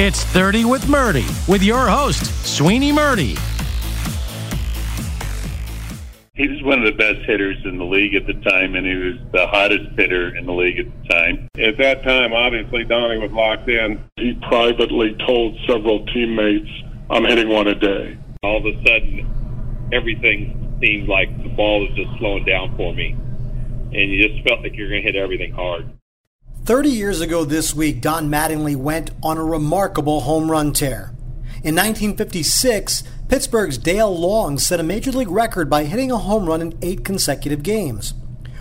Play ball! It's 30 with Murti with your host, Sweeny Murti. He was one of the best hitters in the league at the time, and he was the hottest hitter in the league at the time. At that time, obviously, Donnie was locked in. He privately told several teammates, I'm hitting one a day. All of a sudden, everything seemed like the ball was just slowing down for me, and you just felt like you're going to hit everything hard. 30 years ago this week, Don Mattingly went on a remarkable home run tear. In 1956, Pittsburgh's Dale Long set a major league record by hitting a home run in eight consecutive games.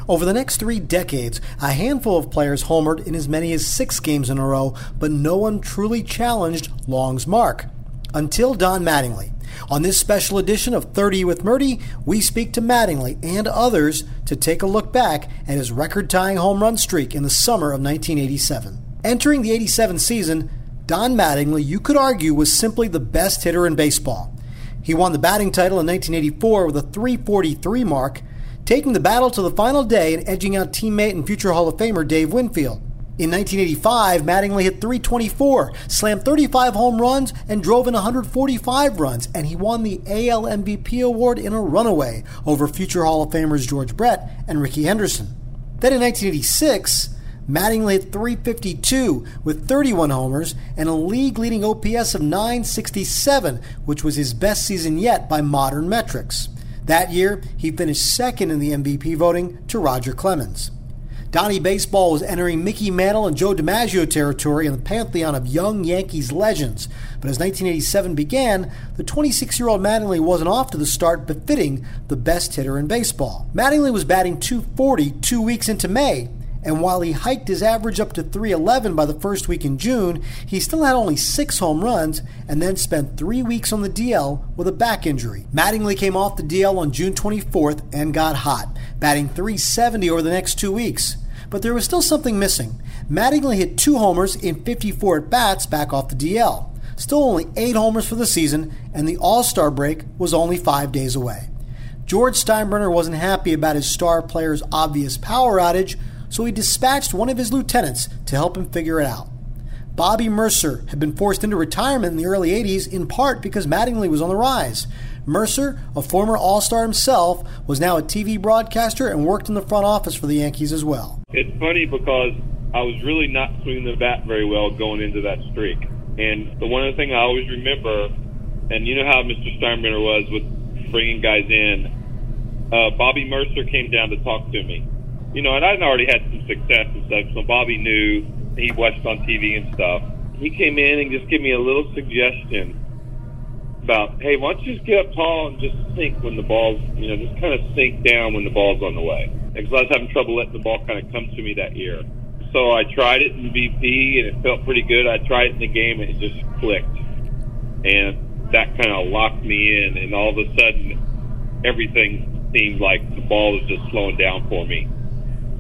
Over the next three decades, a handful of players homered in as many as six games in a row, but no one truly challenged Long's mark. Until Don Mattingly. On this special edition of 30 with Murti, we speak to Mattingly and others to take a look back at his record tying home run streak in the summer of 1987. Entering the 87 season, Don Mattingly, you could argue, was simply the best hitter in baseball. He won the batting title in 1984 with a 343 mark, taking the battle to the final day and edging out teammate and future Hall of Famer Dave Winfield. In 1985, Mattingly hit 324, slammed 35 home runs, and drove in 145 runs, and he won the AL MVP award in a runaway over future Hall of Famers George Brett and Rickey Henderson. Then in 1986, Mattingly hit 352 with 31 homers and a league leading OPS of 967, which was his best season yet by modern metrics. That year, he finished second in the MVP voting to Roger Clemens. Donnie Baseball was entering Mickey Mantle and Joe DiMaggio territory in the pantheon of young Yankees legends. But as 1987 began, the 26 year old Mattingly wasn't off to the start befitting the best hitter in baseball. Mattingly was batting 240 two weeks into May and while he hiked his average up to 311 by the first week in June, he still had only six home runs and then spent three weeks on the DL with a back injury. Mattingly came off the DL on June 24th and got hot, batting 370 over the next two weeks. But there was still something missing. Mattingly hit two homers in 54 at bats back off the DL. Still only eight homers for the season, and the All Star break was only five days away. George Steinbrenner wasn't happy about his star player's obvious power outage, so he dispatched one of his lieutenants to help him figure it out. Bobby Murcer had been forced into retirement in the early 80s in part because Mattingly was on the rise. Murcer, a former All Star himself, was now a TV broadcaster and worked in the front office for the Yankees as well. It's funny because I was really not swinging the bat very well going into that streak. And the one other thing I always remember, and you know how Mr. Steinbrenner was with bringing guys in, uh, Bobby Murcer came down to talk to me you know, and I'd already had some success and stuff, so Bobby knew he watched on TV and stuff. He came in and just gave me a little suggestion about, hey, why don't you just get up tall and just sink when the ball's, you know, just kind of sink down when the ball's on the way. Because I was having trouble letting the ball kind of come to me that year. So I tried it in BP and it felt pretty good. I tried it in the game and it just clicked. And that kind of locked me in. And all of a sudden, everything seemed like the ball was just slowing down for me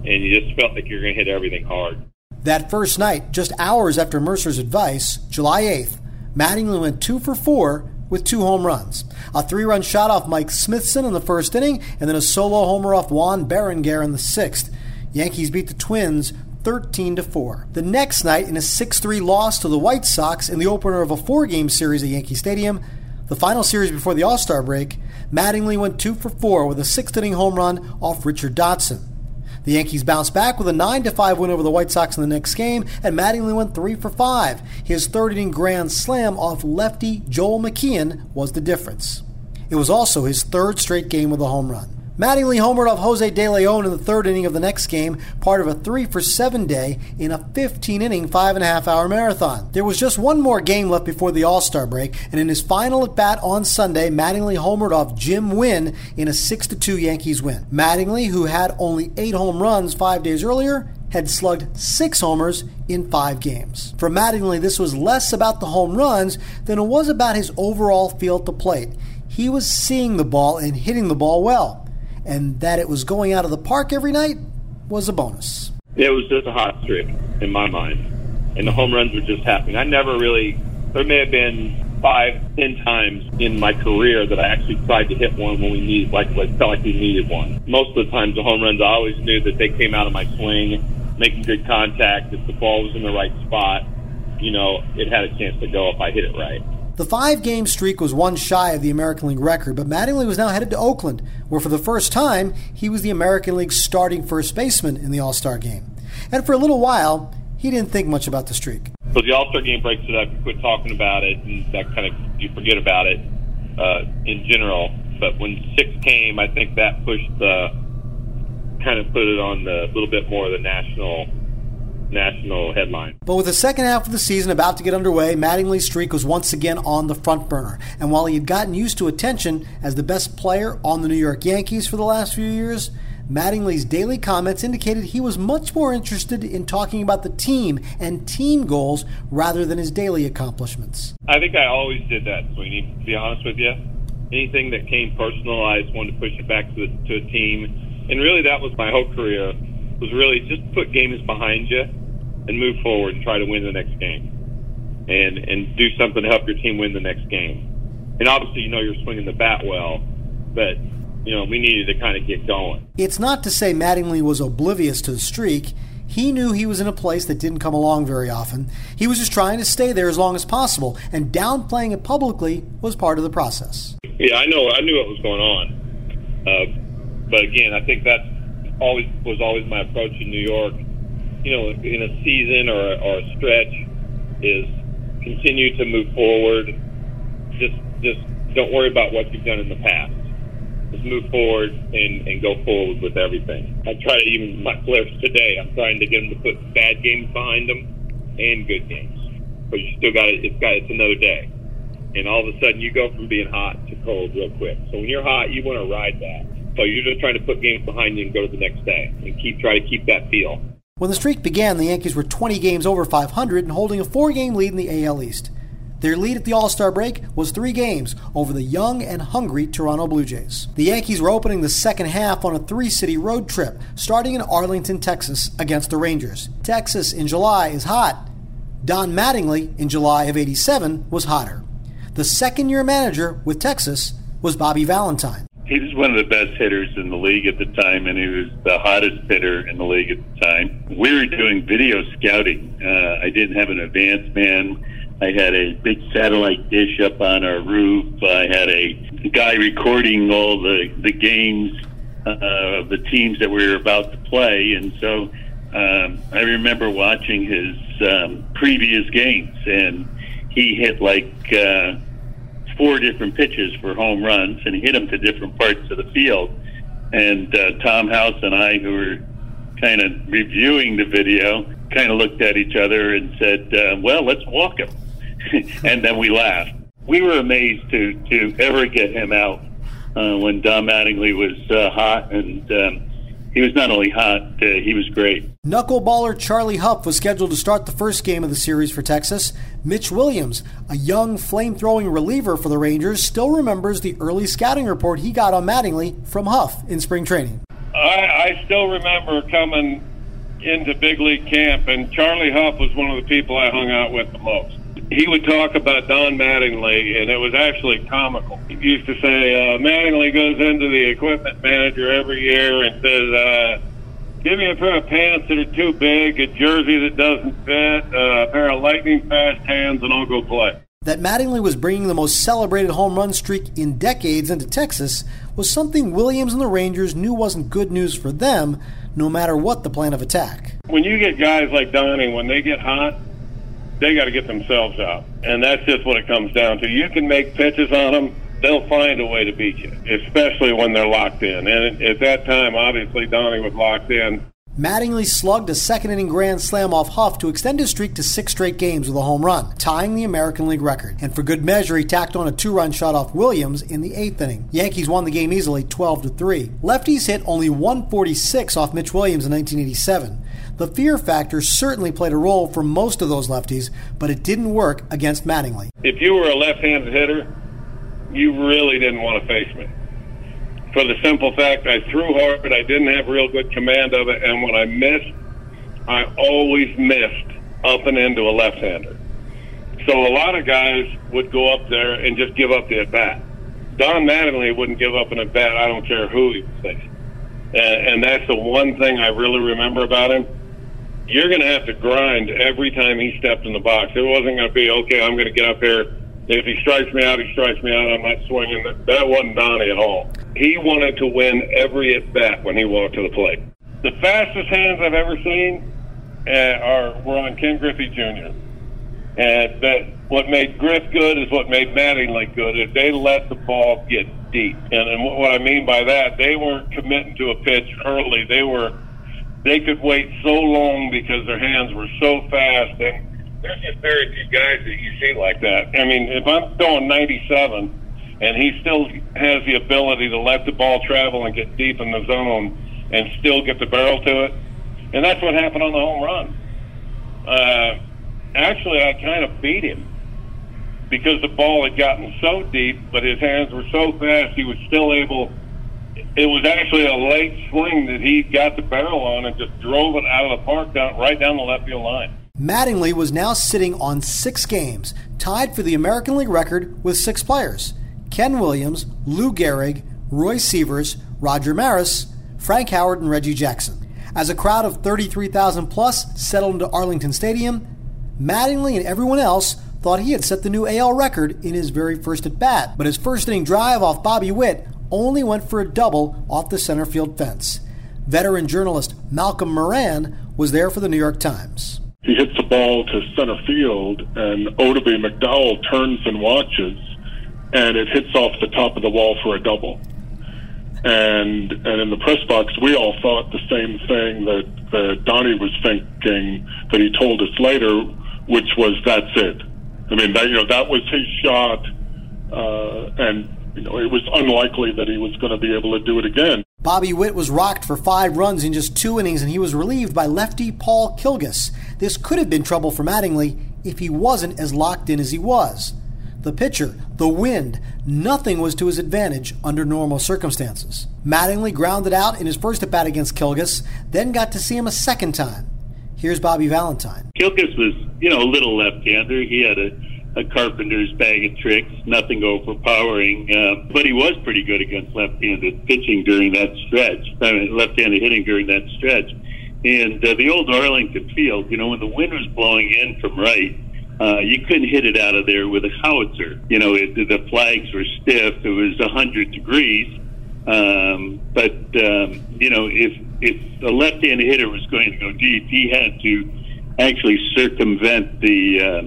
and you just felt like you're going to hit everything hard. That first night, just hours after Murcer's advice, July 8th, Mattingly went two for four with two home runs. A three run shot off Mike Smithson in the first inning, and then a solo homer off Juan Berenguer in the sixth. Yankees beat the Twins 13 to 4. The next night, in a 6 3 loss to the White Sox in the opener of a four game series at Yankee Stadium, the final series before the All Star break, Mattingly went 2 for 4 with a sixth inning home run off Richard Dotson. The Yankees bounced back with a 9 5 win over the White Sox in the next game, and Mattingly went 3 for 5. His third inning grand slam off lefty Joel McKeon was the difference. It was also his third straight game with a home run. Mattingly homered off Jose De Leon in the third inning of the next game, part of a 3 for 7 day in a 15 inning, 5.5 hour marathon. There was just one more game left before the All Star break, and in his final at bat on Sunday, Mattingly homered off Jim Winn in a 6 2 Yankees win. Mattingly, who had only 8 home runs five days earlier, had slugged six homers in five games. For Mattingly, this was less about the home runs than it was about his overall feel at the plate. He was seeing the ball and hitting the ball well, and that it was going out of the park every night was a bonus. It was just a hot streak in my mind, and the home runs were just happening. I never really, there may have been five, ten times in my career that I actually tried to hit one when we needed, like, like felt like we needed one. Most of the times, the home runs, I always knew that they came out of my swing, making good contact. If the ball was in the right spot, you know, it had a chance to go if I hit it right. The five game streak was one shy of the American League record, but Mattingly was now headed to Oakland, where for the first time he was the American League starting first baseman in the All Star game. And for a little while, he didn't think much about the streak. So the All Star game breaks it up. You quit talking about it, and that kind of you forget about it uh, in general. But when six came, I think that pushed the kind of put it on the, a little bit more of the national national headline. But with the second half of the season about to get underway, Mattingly's streak was once again on the front burner. And while he had gotten used to attention as the best player on the New York Yankees for the last few years, Mattingly's daily comments indicated he was much more interested in talking about the team and team goals rather than his daily accomplishments. I think I always did that, Sweeny, to be honest with you. Anything that came personal, I just wanted to push it back to, to a team. And really, that was my whole career, was really just put games behind you and move forward and try to win the next game. And, and do something to help your team win the next game. And obviously, you know you're swinging the bat well, but you know, we needed to kind of get going. It's not to say Mattingly was oblivious to the streak. He knew he was in a place that didn't come along very often. He was just trying to stay there as long as possible, and downplaying it publicly was part of the process. Yeah, I know. I knew what was going on. Uh, but again, I think that always was always my approach in New York. You know, in a season or, or a stretch, is continue to move forward. Just, just don't worry about what you've done in the past just move forward and, and go forward with everything. I try to even my players today. I'm trying to get them to put bad games behind them and good games, but you still got it. It's got it's another day, and all of a sudden you go from being hot to cold real quick. So when you're hot, you want to ride that. So you're just trying to put games behind you and go to the next day and keep try to keep that feel. When the streak began, the Yankees were 20 games over 500 and holding a four-game lead in the AL East. Their lead at the All Star break was three games over the young and hungry Toronto Blue Jays. The Yankees were opening the second half on a three city road trip, starting in Arlington, Texas, against the Rangers. Texas in July is hot. Don Mattingly in July of 87 was hotter. The second year manager with Texas was Bobby Valentine. He was one of the best hitters in the league at the time, and he was the hottest hitter in the league at the time. We were doing video scouting. Uh, I didn't have an advanced man I had a big satellite dish up on our roof. I had a guy recording all the the games uh, of the teams that we were about to play, and so um, I remember watching his um, previous games, and he hit like uh, four different pitches for home runs, and he hit them to different parts of the field. And uh, Tom House and I, who were kind of reviewing the video, kind of looked at each other and said, uh, "Well, let's walk him." and then we laughed. We were amazed to to ever get him out uh, when Don Mattingly was uh, hot, and um, he was not only hot, uh, he was great. Knuckleballer Charlie Hough was scheduled to start the first game of the series for Texas. Mitch Williams, a young flame-throwing reliever for the Rangers, still remembers the early scouting report he got on Mattingly from Hough in spring training. I, I still remember coming into big league camp, and Charlie Hough was one of the people I hung out with the most he would talk about Don Mattingly, and it was actually comical. He used to say, uh, Mattingly goes into the equipment manager every year and says, uh, Give me a pair of pants that are too big, a jersey that doesn't fit, uh, a pair of lightning fast hands, and I'll go play. That Mattingly was bringing the most celebrated home run streak in decades into Texas was something Williams and the Rangers knew wasn't good news for them, no matter what the plan of attack. When you get guys like Donnie, when they get hot, they got to get themselves out. And that's just what it comes down to. You can make pitches on them, they'll find a way to beat you, especially when they're locked in. And at that time, obviously, Donnie was locked in. Mattingly slugged a second inning grand slam off Hough to extend his streak to six straight games with a home run, tying the American League record. And for good measure, he tacked on a two run shot off Williams in the eighth inning. Yankees won the game easily 12 to 3. Lefties hit only 146 off Mitch Williams in 1987. The fear factor certainly played a role for most of those lefties, but it didn't work against Mattingly. If you were a left-handed hitter, you really didn't want to face me. For the simple fact I threw hard, but I didn't have real good command of it, and when I missed, I always missed up and into a left-hander. So a lot of guys would go up there and just give up the at bat. Don Mattingly wouldn't give up an at bat. I don't care who he was facing, and, and that's the one thing I really remember about him. You're going to have to grind every time he stepped in the box. It wasn't going to be okay. I'm going to get up here. If he strikes me out, he strikes me out. I'm not swinging. That wasn't Donnie at all. He wanted to win every at bat when he walked to the plate. The fastest hands I've ever seen uh, are were on Ken Griffey Jr. And that what made Griff good is what made Mattingly good. If they let the ball get deep, and, and what I mean by that, they weren't committing to a pitch early. They were, they could wait so long because their hands were so fast. And there's just very few guys that you see like that. I mean, if I'm throwing 97 and he still has the ability to let the ball travel and get deep in the zone and still get the barrel to it, and that's what happened on the home run. Uh, actually, I kind of beat him because the ball had gotten so deep, but his hands were so fast, he was still able. It was actually a late swing that he got the barrel on and just drove it out of the park down right down the left field line. Mattingly was now sitting on six games, tied for the American League record with six players Ken Williams, Lou Gehrig, Roy Sievers, Roger Maris, Frank Howard, and Reggie Jackson. As a crowd of 33,000 plus settled into Arlington Stadium, Mattingly and everyone else thought he had set the new AL record in his very first at bat, but his first inning drive off Bobby Witt only went for a double off the center field fence. Veteran journalist Malcolm Moran was there for the New York Times. Ball to center field, and Oddibe McDowell turns and watches, and it hits off the top of the wall for a double. And and in the press box, we all thought the same thing that, that Donnie was thinking that he told us later, which was that's it. I mean, that you know that was his shot, uh, and you know it was unlikely that he was going to be able to do it again. Bobby Witt was rocked for five runs in just two innings, and he was relieved by lefty Paul Kilgus. This could have been trouble for Mattingly if he wasn't as locked in as he was. The pitcher, the wind, nothing was to his advantage under normal circumstances. Mattingly grounded out in his first at bat against Kilgus, then got to see him a second time. Here's Bobby Valentine. Kilgus was, you know, a little left-hander. He had a, a carpenter's bag of tricks, nothing overpowering, uh, but he was pretty good against left-handed pitching during that stretch. I mean, left-handed hitting during that stretch. And uh, the old Arlington field, you know, when the wind was blowing in from right, uh, you couldn't hit it out of there with a howitzer. You know, it, the flags were stiff. It was a 100 degrees. Um, but, um, you know, if, if a left-handed hitter was going to go deep, he had to actually circumvent the uh,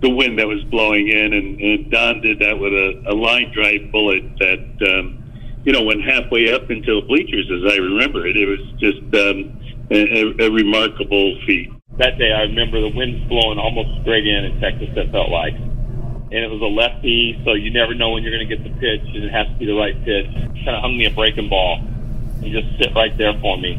the wind that was blowing in, and, and Don did that with a, a line drive bullet that um, you know went halfway up into the bleachers, as I remember it. It was just um, a, a remarkable feat that day I remember the wind blowing almost straight in in Texas. It felt like, and it was a lefty, so you never know when you're going to get the pitch, and it has to be the right pitch. Kind of hung me a breaking ball, and just sit right there for me,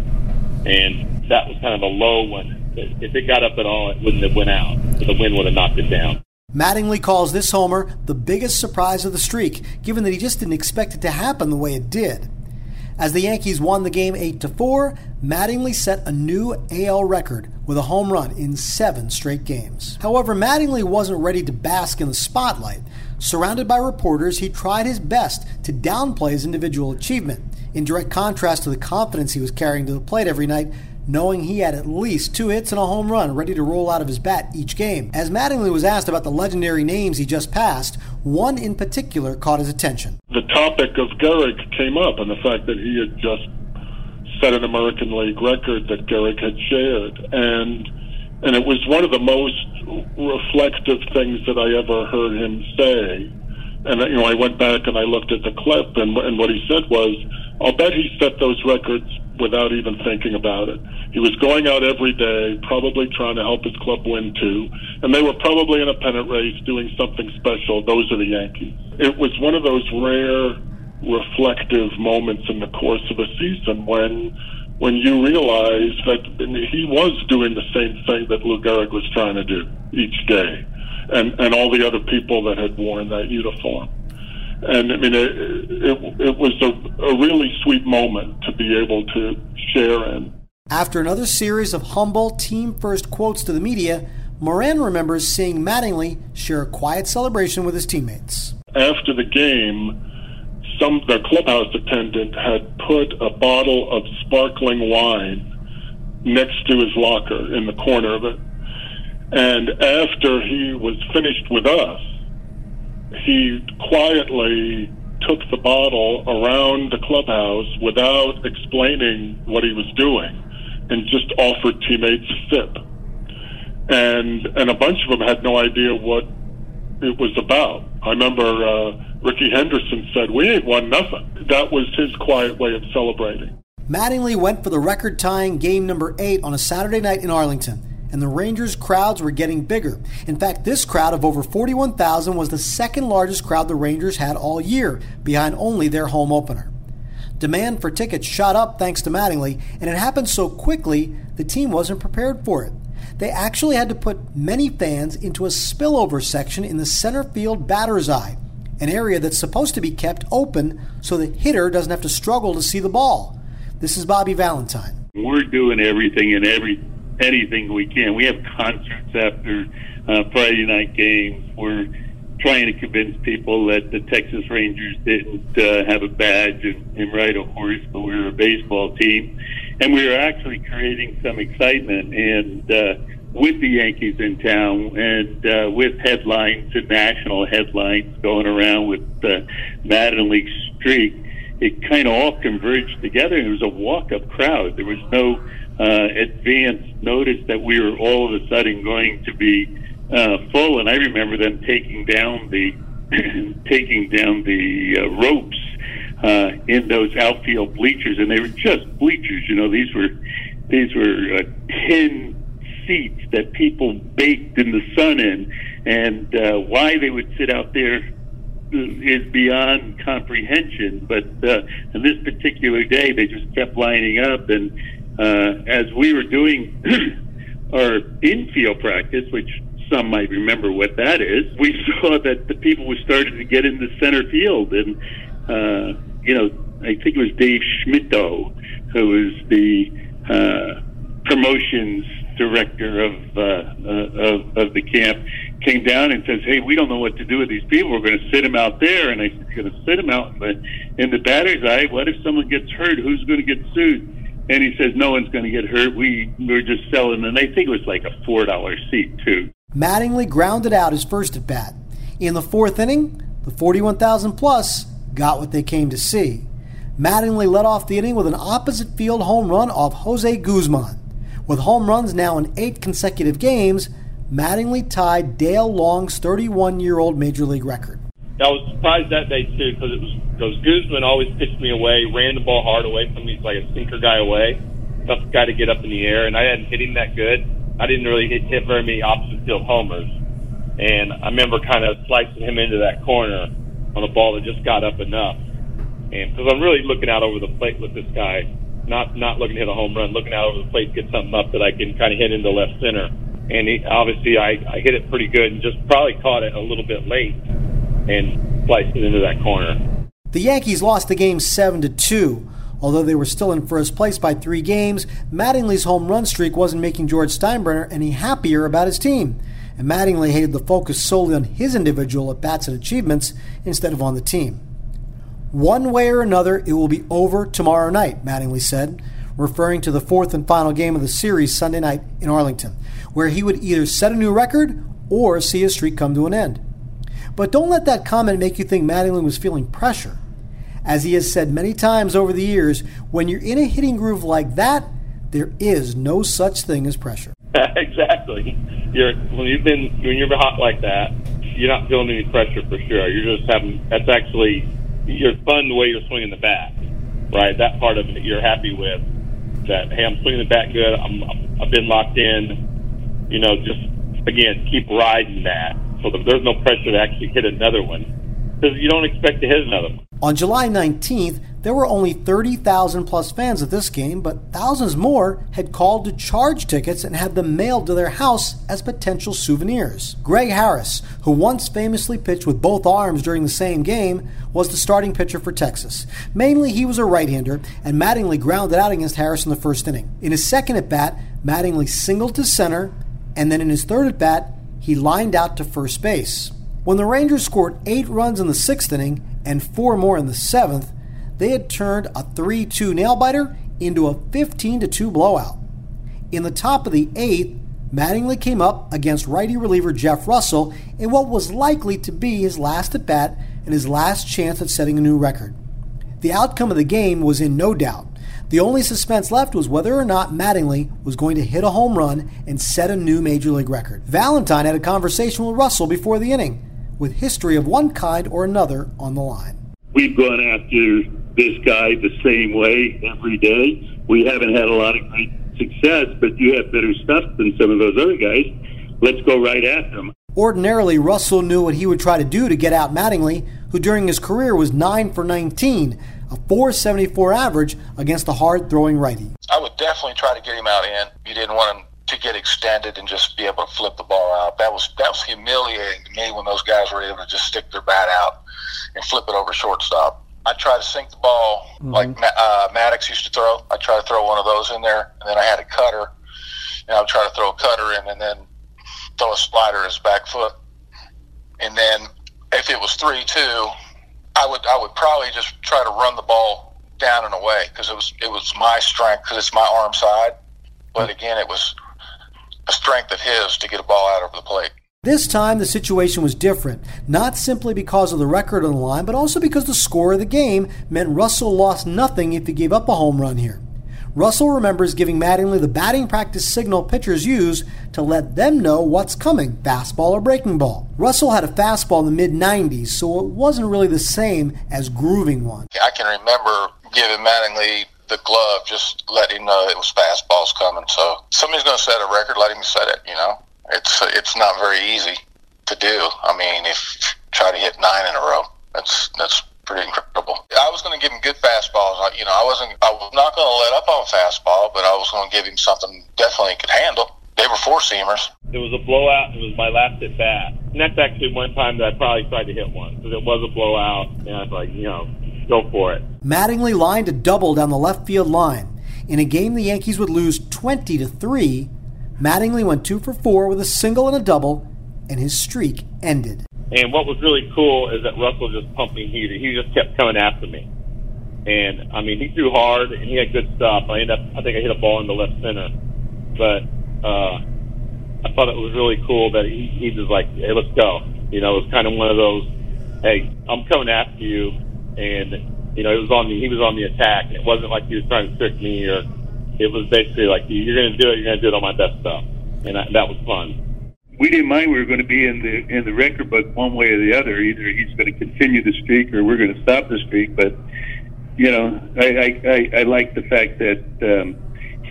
and that was kind of a low one. If it got up at all, it wouldn't have went out. The wind would have knocked it down. Mattingly calls this homer the biggest surprise of the streak, given that he just didn't expect it to happen the way it did. As the Yankees won the game 8 to 4, Mattingly set a new AL record with a home run in 7 straight games. However, Mattingly wasn't ready to bask in the spotlight. Surrounded by reporters, he tried his best to downplay his individual achievement. In direct contrast to the confidence he was carrying to the plate every night, knowing he had at least two hits and a home run ready to roll out of his bat each game. As Mattingly was asked about the legendary names he just passed, one in particular caught his attention. The topic of Gehrig came up and the fact that he had just set an American League record that Gehrig had shared. And and it was one of the most reflective things that I ever heard him say. And you know, I went back and I looked at the clip, and, and what he said was, "I'll bet he set those records without even thinking about it. He was going out every day, probably trying to help his club win too, and they were probably in a pennant race doing something special. Those are the Yankees. It was one of those rare reflective moments in the course of a season when when you realize that he was doing the same thing that Lou Gehrig was trying to do each day, and and all the other people that had worn that uniform. And I mean, it, it, it was a, a really sweet moment to be able to share in. After another series of humble team first quotes to the media, Moran remembers seeing Mattingly share a quiet celebration with his teammates. After the game, some the clubhouse attendant had put a bottle of sparkling wine next to his locker in the corner of it. And after he was finished with us, he quietly took the bottle around the clubhouse without explaining what he was doing and just offered teammates a sip. And and a bunch of them had no idea what it was about. I remember uh, Rickey Henderson said, "We ain't won nothing." That was his quiet way of celebrating. Mattingly went for the record-tying game number eight on a Saturday night in Arlington, and the Rangers crowds were getting bigger. In fact, this crowd of over 41,000 was the second largest crowd the Rangers had all year, behind only their home opener. Demand for tickets shot up thanks to Mattingly, and it happened so quickly the team wasn't prepared for it. They actually had to put many fans into a spillover section in the center field batter's eye, an area that's supposed to be kept open so the hitter doesn't have to struggle to see the ball. This is Bobby Valentine. We're doing everything and every anything we can. We have concerts after uh, Friday night games. We're trying to convince people that the Texas Rangers didn't uh, have a badge and, and ride a horse, but we are a baseball team. And we were actually creating some excitement and uh, with the Yankees in town and uh, with headlines and national headlines going around with uh, Mattingly's streak. It kind of all converged together. It was a walk-up crowd. There was no advance notice that we were all of a sudden going to be uh, full, and I remember them taking down the taking down the uh, ropes uh, in those outfield bleachers, and they were just bleachers. You know, these were these were uh, tin seats that people baked in the sun in, and uh, why they would sit out there is beyond comprehension. But uh, on this particular day, they just kept lining up, and uh, as we were doing our infield practice, which some might remember what that is, we saw that the people were starting to get into center field. And, uh, you know, I think it was Dave Schmittou, who was the uh, promotions director of, uh, uh, of, of the camp, came down and says, "Hey, we don't know what to do with these people. We're going to sit them out there." And I said, "You're going to sit them out in the, in the batter's eye. What if someone gets hurt? Who's going to get sued?" And he says, "No one's going to get hurt. We we're just selling." And I think it was like a four dollar seat too. Mattingly grounded out his first at bat. In the fourth inning, the 41,000 plus got what they came to see. Mattingly led off the inning with an opposite field home run off Jose Guzman. With home runs now in eight consecutive games, Mattingly tied Dale Long's 31 year old major league record. I was surprised that day too because it was because Guzman always pitched me away, ran the ball hard away from me, he's like a sinker guy away, tough guy to get up in the air, and I hadn't hit him that good. I didn't really hit, hit very many opposite field homers. And I remember kind of slicing him into that corner on a ball that just got up enough. And because I'm really looking out over the plate with this guy, not not looking to hit a home run, looking out over the plate to get something up that I can kind of hit into left center. And he, obviously, I, I hit it pretty good and just probably caught it a little bit late and sliced it into that corner. The Yankees lost the game seven to two. Although they were still in first place by three games, Mattingly's home run streak wasn't making George Steinbrenner any happier about his team, and Mattingly hated the focus solely on his individual at bats and achievements instead of on the team. One way or another, it will be over tomorrow night, Mattingly said, referring to the fourth and final game of the series Sunday night in Arlington, where he would either set a new record or see his streak come to an end. But don't let that comment make you think Mattingly was feeling pressure. As he has said many times over the years, when you're in a hitting groove like that, there is no such thing as pressure. exactly. You're when you've been when you're hot like that, you're not feeling any pressure for sure. You're just having that's actually you're fun the way you're swinging the bat, right? That part of it you're happy with. That hey, I'm swinging the bat good. I'm, I'm I've been locked in. You know, just again keep riding that. So there's no pressure to actually hit another one because you don't expect to hit another one. On July 19th, There were only 30,000 plus fans at this game, but thousands more had called to charge tickets and had them mailed to their house as potential souvenirs. Greg Harris, who once famously pitched with both arms during the same game, was the starting pitcher for Texas. Mainly, he was a right hander, and Mattingly grounded out against Harris in the first inning. In his second at bat, Mattingly singled to center, and then in his third at bat, he lined out to first base. When the Rangers scored eight runs in the sixth inning and four more in the seventh, they had turned a 3 2 nail biter into a 15 2 blowout. In the top of the eighth, Mattingly came up against righty reliever Jeff Russell in what was likely to be his last at bat and his last chance at setting a new record. The outcome of the game was in no doubt. The only suspense left was whether or not Mattingly was going to hit a home run and set a new major league record. Valentine had a conversation with Russell before the inning, with history of one kind or another on the line. We've gone after this guy the same way every day. We haven't had a lot of great success, but you have better stuff than some of those other guys. Let's go right at them. Ordinarily, Russell knew what he would try to do to get out Mattingly, who during his career was 9 for 19, a 474 average against a hard throwing righty. I would definitely try to get him out in. You didn't want him to get extended and just be able to flip the ball out. That was that was humiliating to me when those guys were able to just stick their bat out and flip it over shortstop. I try to sink the ball mm-hmm. like uh, Maddux used to throw. I try to throw one of those in there, and then I had a cutter, and I would try to throw a cutter in, and then throw a slider as back foot, and then if it was three two, I would I would probably just try to run the ball down and away because it was it was my strength because it's my arm side, but mm. again it was a strength of his to get a ball out over the plate. This time, the situation was different, not simply because of the record on the line, but also because the score of the game meant Russell lost nothing if he gave up a home run here. Russell remembers giving Mattingly the batting practice signal pitchers use to let them know what's coming fastball or breaking ball. Russell had a fastball in the mid 90s, so it wasn't really the same as grooving one. I can remember giving Mattingly the glove, just letting him know it was fastballs coming. So somebody's going to set a record, let him set it, you know? it's it's not very easy to do. I mean, if try to hit nine in a row, that's that's pretty incredible. I was going to give him good fastballs. You know, I wasn't. I was not going to let up on fastball, but I was going to give him something definitely could handle. They were four seamers. It was a blowout. It was my last at bat. And that's actually one time that I probably tried to hit one because it was a blowout. And I was like, you know, go for it. Mattingly lined a double down the left field line. In a game the Yankees would lose 20 to 3, Mattingly went two for four with a single and a double, and his streak ended. And what was really cool is that Russell just pumped me heater. He just kept coming after me. And I mean, he threw hard and he had good stuff. I ended up, I think I hit a ball in the left center, but uh, I thought it was really cool that he, he was like, "Hey, let's go." You know, it was kind of one of those, "Hey, I'm coming after you," and you know, it was on the he was on the attack. It wasn't like he was trying to trick me or it was basically like you're going to do it, you're going to do it on my best stuff, and I, that was fun. We didn't mind we were going to be in the in the record book one way or the other. Either he's going to continue the streak or we're going to stop the streak. But you know, I I, I, I like the fact that. Um,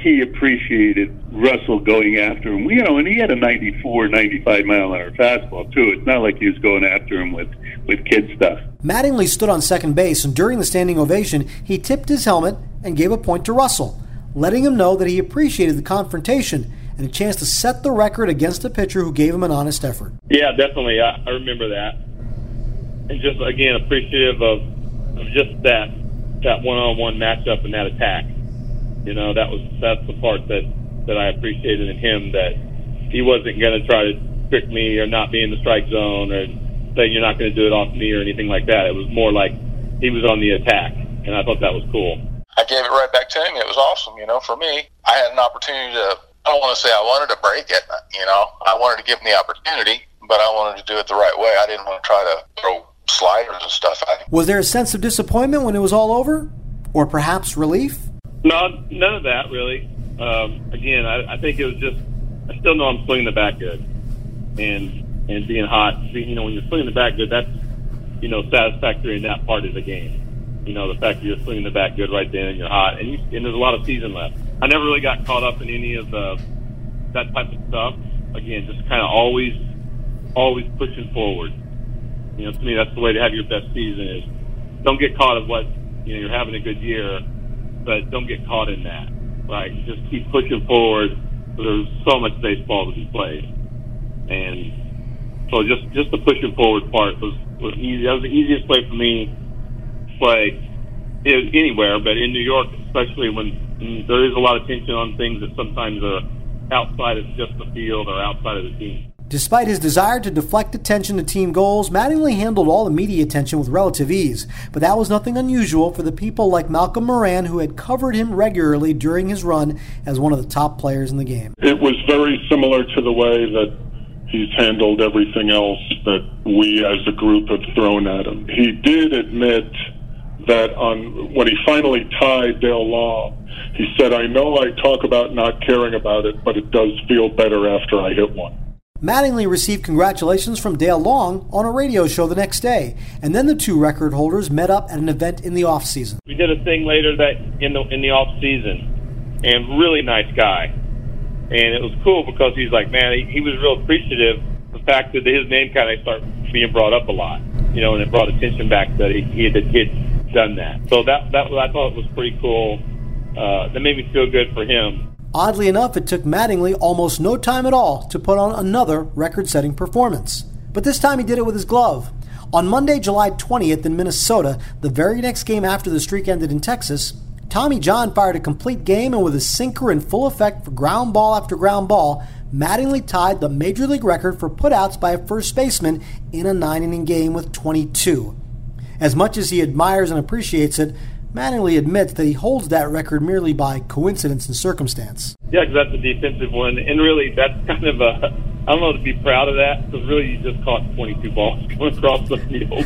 he appreciated Russell going after him. You know, and he had a 94, 95 mile an hour fastball too. It's not like he was going after him with with kid stuff. Mattingly stood on second base, and during the standing ovation, he tipped his helmet and gave a point to Russell letting him know that he appreciated the confrontation and a chance to set the record against a pitcher who gave him an honest effort. Yeah, definitely. I, I remember that. And just, again, appreciative of, of just that that one-on-one matchup and that attack. You know, that was that's the part that that I appreciated in him that he wasn't going to try to trick me or not be in the strike zone or say you're not going to do it off me or anything like that. It was more like he was on the attack, and I thought that was cool. I gave it right back to him. It was awesome. You know, for me, I had an opportunity to. I don't want to say I wanted to break it. You know, I wanted to give him the opportunity, but I wanted to do it the right way. I didn't want to try to throw sliders and stuff at him. Was there a sense of disappointment when it was all over, or perhaps relief? No, none of that really. Um, again, I, I think it was just. I still know I'm swinging the bat good, and and being hot. You know, when you're swinging the bat good, that's you know satisfactory in that part of the game you know, the fact that you're swinging the bat good right then and you're hot, and, you, and there's a lot of season left. I never really got caught up in any of the that type of stuff. Again, just kind of always, always pushing forward. You know, to me, that's the way to have your best season is. Don't get caught up what You know, you're having a good year, but don't get caught in that. Like, just keep pushing forward. There's so much baseball to be played, and so just just the pushing forward part was was easy. That was the easiest way for me to play anywhere, but in New York, especially when Mm-hmm. there is a lot of tension on things that sometimes are outside of just the field or outside of the team. Despite his desire to deflect attention to team goals, Mattingly handled all the media attention with relative ease. But that was nothing unusual for the people like Malcolm Moran, who had covered him regularly during his run as one of the top players in the game. It was very similar to the way that he's handled everything else that we as a group have thrown at him. He did admit that on when he finally tied Dale Long, he said, "I know I talk about not caring about it, but it does feel better after I hit one." Mattingly received congratulations from Dale Long on a radio show the next day, and then the two record holders met up at an event in the off season. We did a thing later that in the in the off season, and really nice guy, and it was cool because he's like, man, he, he was real appreciative the fact that his name kind of started being brought up a lot, you know, and it brought attention back that he, he had, he had done that. So that that I thought was pretty cool. Uh, that made me feel good for him. Oddly enough, it took Mattingly almost no time at all to put on another record setting performance. But this time he did it with his glove. On Monday, July 20th in Minnesota, the very next game after the streak ended in Texas, Tommy John fired a complete game and with a sinker in full effect for ground ball after ground ball, Mattingly tied the major league record for putouts by a first baseman in a nine inning game with 22. As much as he admires and appreciates it, Mattingly admits that he holds that record merely by coincidence and circumstance. Yeah, because that's a defensive one, and really that's kind of a I don't know to be proud of that because really you just caught 22 balls going across the field.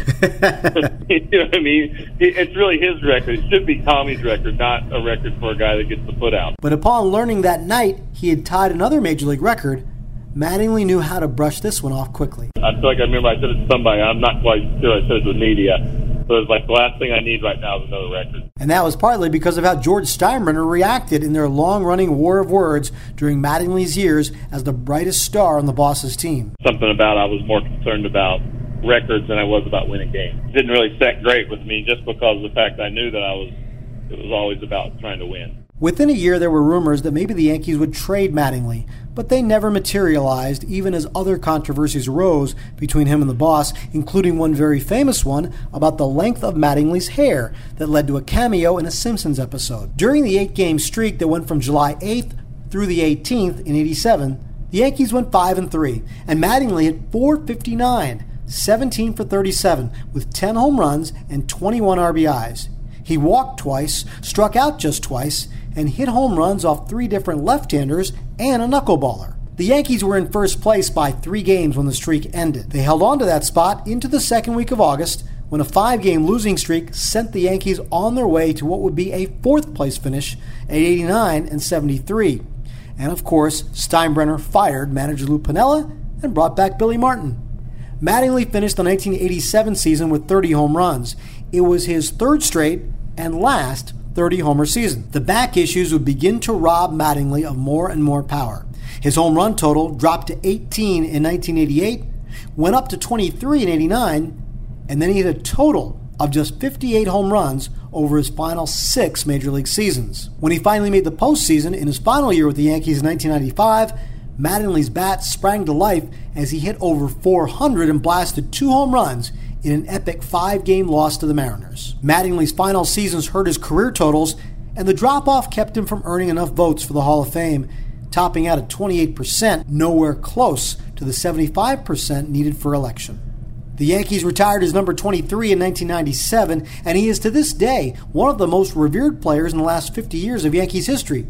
you know what I mean? It's really his record. It should be Tommy's record, not a record for a guy that gets the put out. But upon learning that night he had tied another major league record, Mattingly knew how to brush this one off quickly. I feel like I remember I said it to somebody. I'm not quite sure I said it to the media. So it's like the last thing I need right now is another record. And that was partly because of how George Steinbrenner reacted in their long running war of words during Mattingly's years as the brightest star on the boss's team. Something about I was more concerned about records than I was about winning games. It didn't really set great with me just because of the fact I knew that I was it was always about trying to win. Within a year, there were rumors that maybe the Yankees would trade Mattingly, but they never materialized, even as other controversies arose between him and the boss, including one very famous one about the length of Mattingly's hair that led to a cameo in a Simpsons episode. During the eight game streak that went from July 8th through the 18th in 87, the Yankees went 5 and 3, and Mattingly hit 459, 17 for 37, with 10 home runs and 21 RBIs. He walked twice, struck out just twice, and hit home runs off three different left handers and a knuckleballer. The Yankees were in first place by three games when the streak ended. They held on to that spot into the second week of August when a five game losing streak sent the Yankees on their way to what would be a fourth place finish at 89 and 73. And of course, Steinbrenner fired manager Lou Piniella and brought back Billy Martin. Mattingly finished the 1987 season with 30 home runs. It was his third straight and last 30 homer season. The back issues would begin to rob Mattingly of more and more power. His home run total dropped to 18 in 1988, went up to 23 in 89, and then he had a total of just 58 home runs over his final six major league seasons. When he finally made the postseason in his final year with the Yankees in 1995, Mattingly's bat sprang to life as he hit over 400 and blasted two home runs in an epic five game loss to the Mariners. Mattingly's final seasons hurt his career totals, and the drop off kept him from earning enough votes for the Hall of Fame, topping out at 28%, nowhere close to the 75% needed for election. The Yankees retired as number 23 in 1997, and he is to this day one of the most revered players in the last 50 years of Yankees history.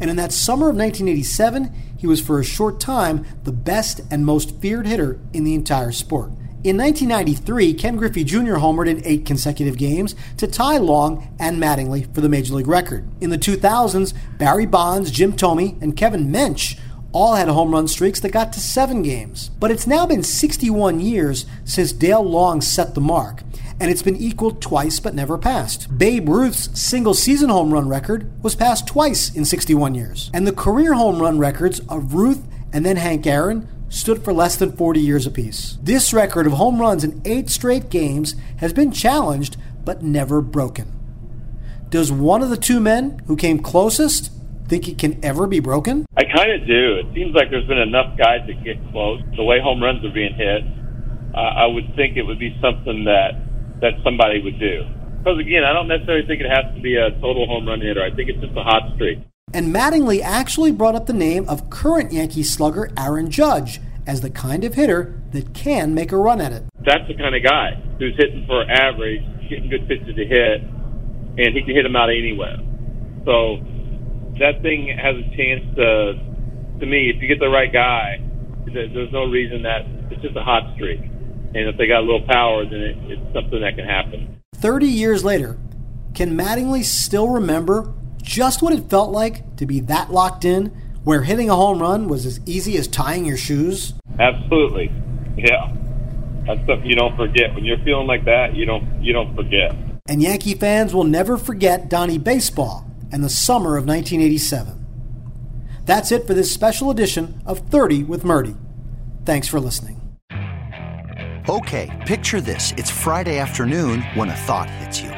And in that summer of 1987, he was for a short time the best and most feared hitter in the entire sport. In 1993, Ken Griffey Jr. homered in eight consecutive games to tie Long and Mattingly for the Major League record. In the 2000s, Barry Bonds, Jim Thome, and Kevin Mench all had home run streaks that got to seven games. But it's now been 61 years since Dale Long set the mark, and it's been equaled twice but never passed. Babe Ruth's single season home run record was passed twice in 61 years. And the career home run records of Ruth and then Hank Aaron stood for less than 40 years apiece. This record of home runs in eight straight games has been challenged but never broken. Does one of the two men who came closest think it can ever be broken? I kind of do. It seems like there's been enough guys that get close. The way home runs are being hit, I would think it would be something that that somebody would do. Because again, I don't necessarily think it has to be a total home run hitter. I think it's just a hot streak. And Mattingly actually brought up the name of current Yankee slugger Aaron Judge as the kind of hitter that can make a run at it. That's the kind of guy who's hitting for average, getting good pitches to hit, and he can hit them out anywhere. So that thing has a chance to, to me, if you get the right guy, there's no reason that it's just a hot streak. And if they got a little power, then it, it's something that can happen. 30 years later, can Mattingly still remember just what it felt like to be that locked in, where hitting a home run was as easy as tying your shoes? Absolutely. Yeah. That's stuff you don't forget. When you're feeling like that, you don't you don't forget. And Yankee fans will never forget Donnie Baseball and the summer of 1987. That's it for this special edition of 30 with Murti. Thanks for listening. Okay, picture this. It's Friday afternoon when a thought hits you.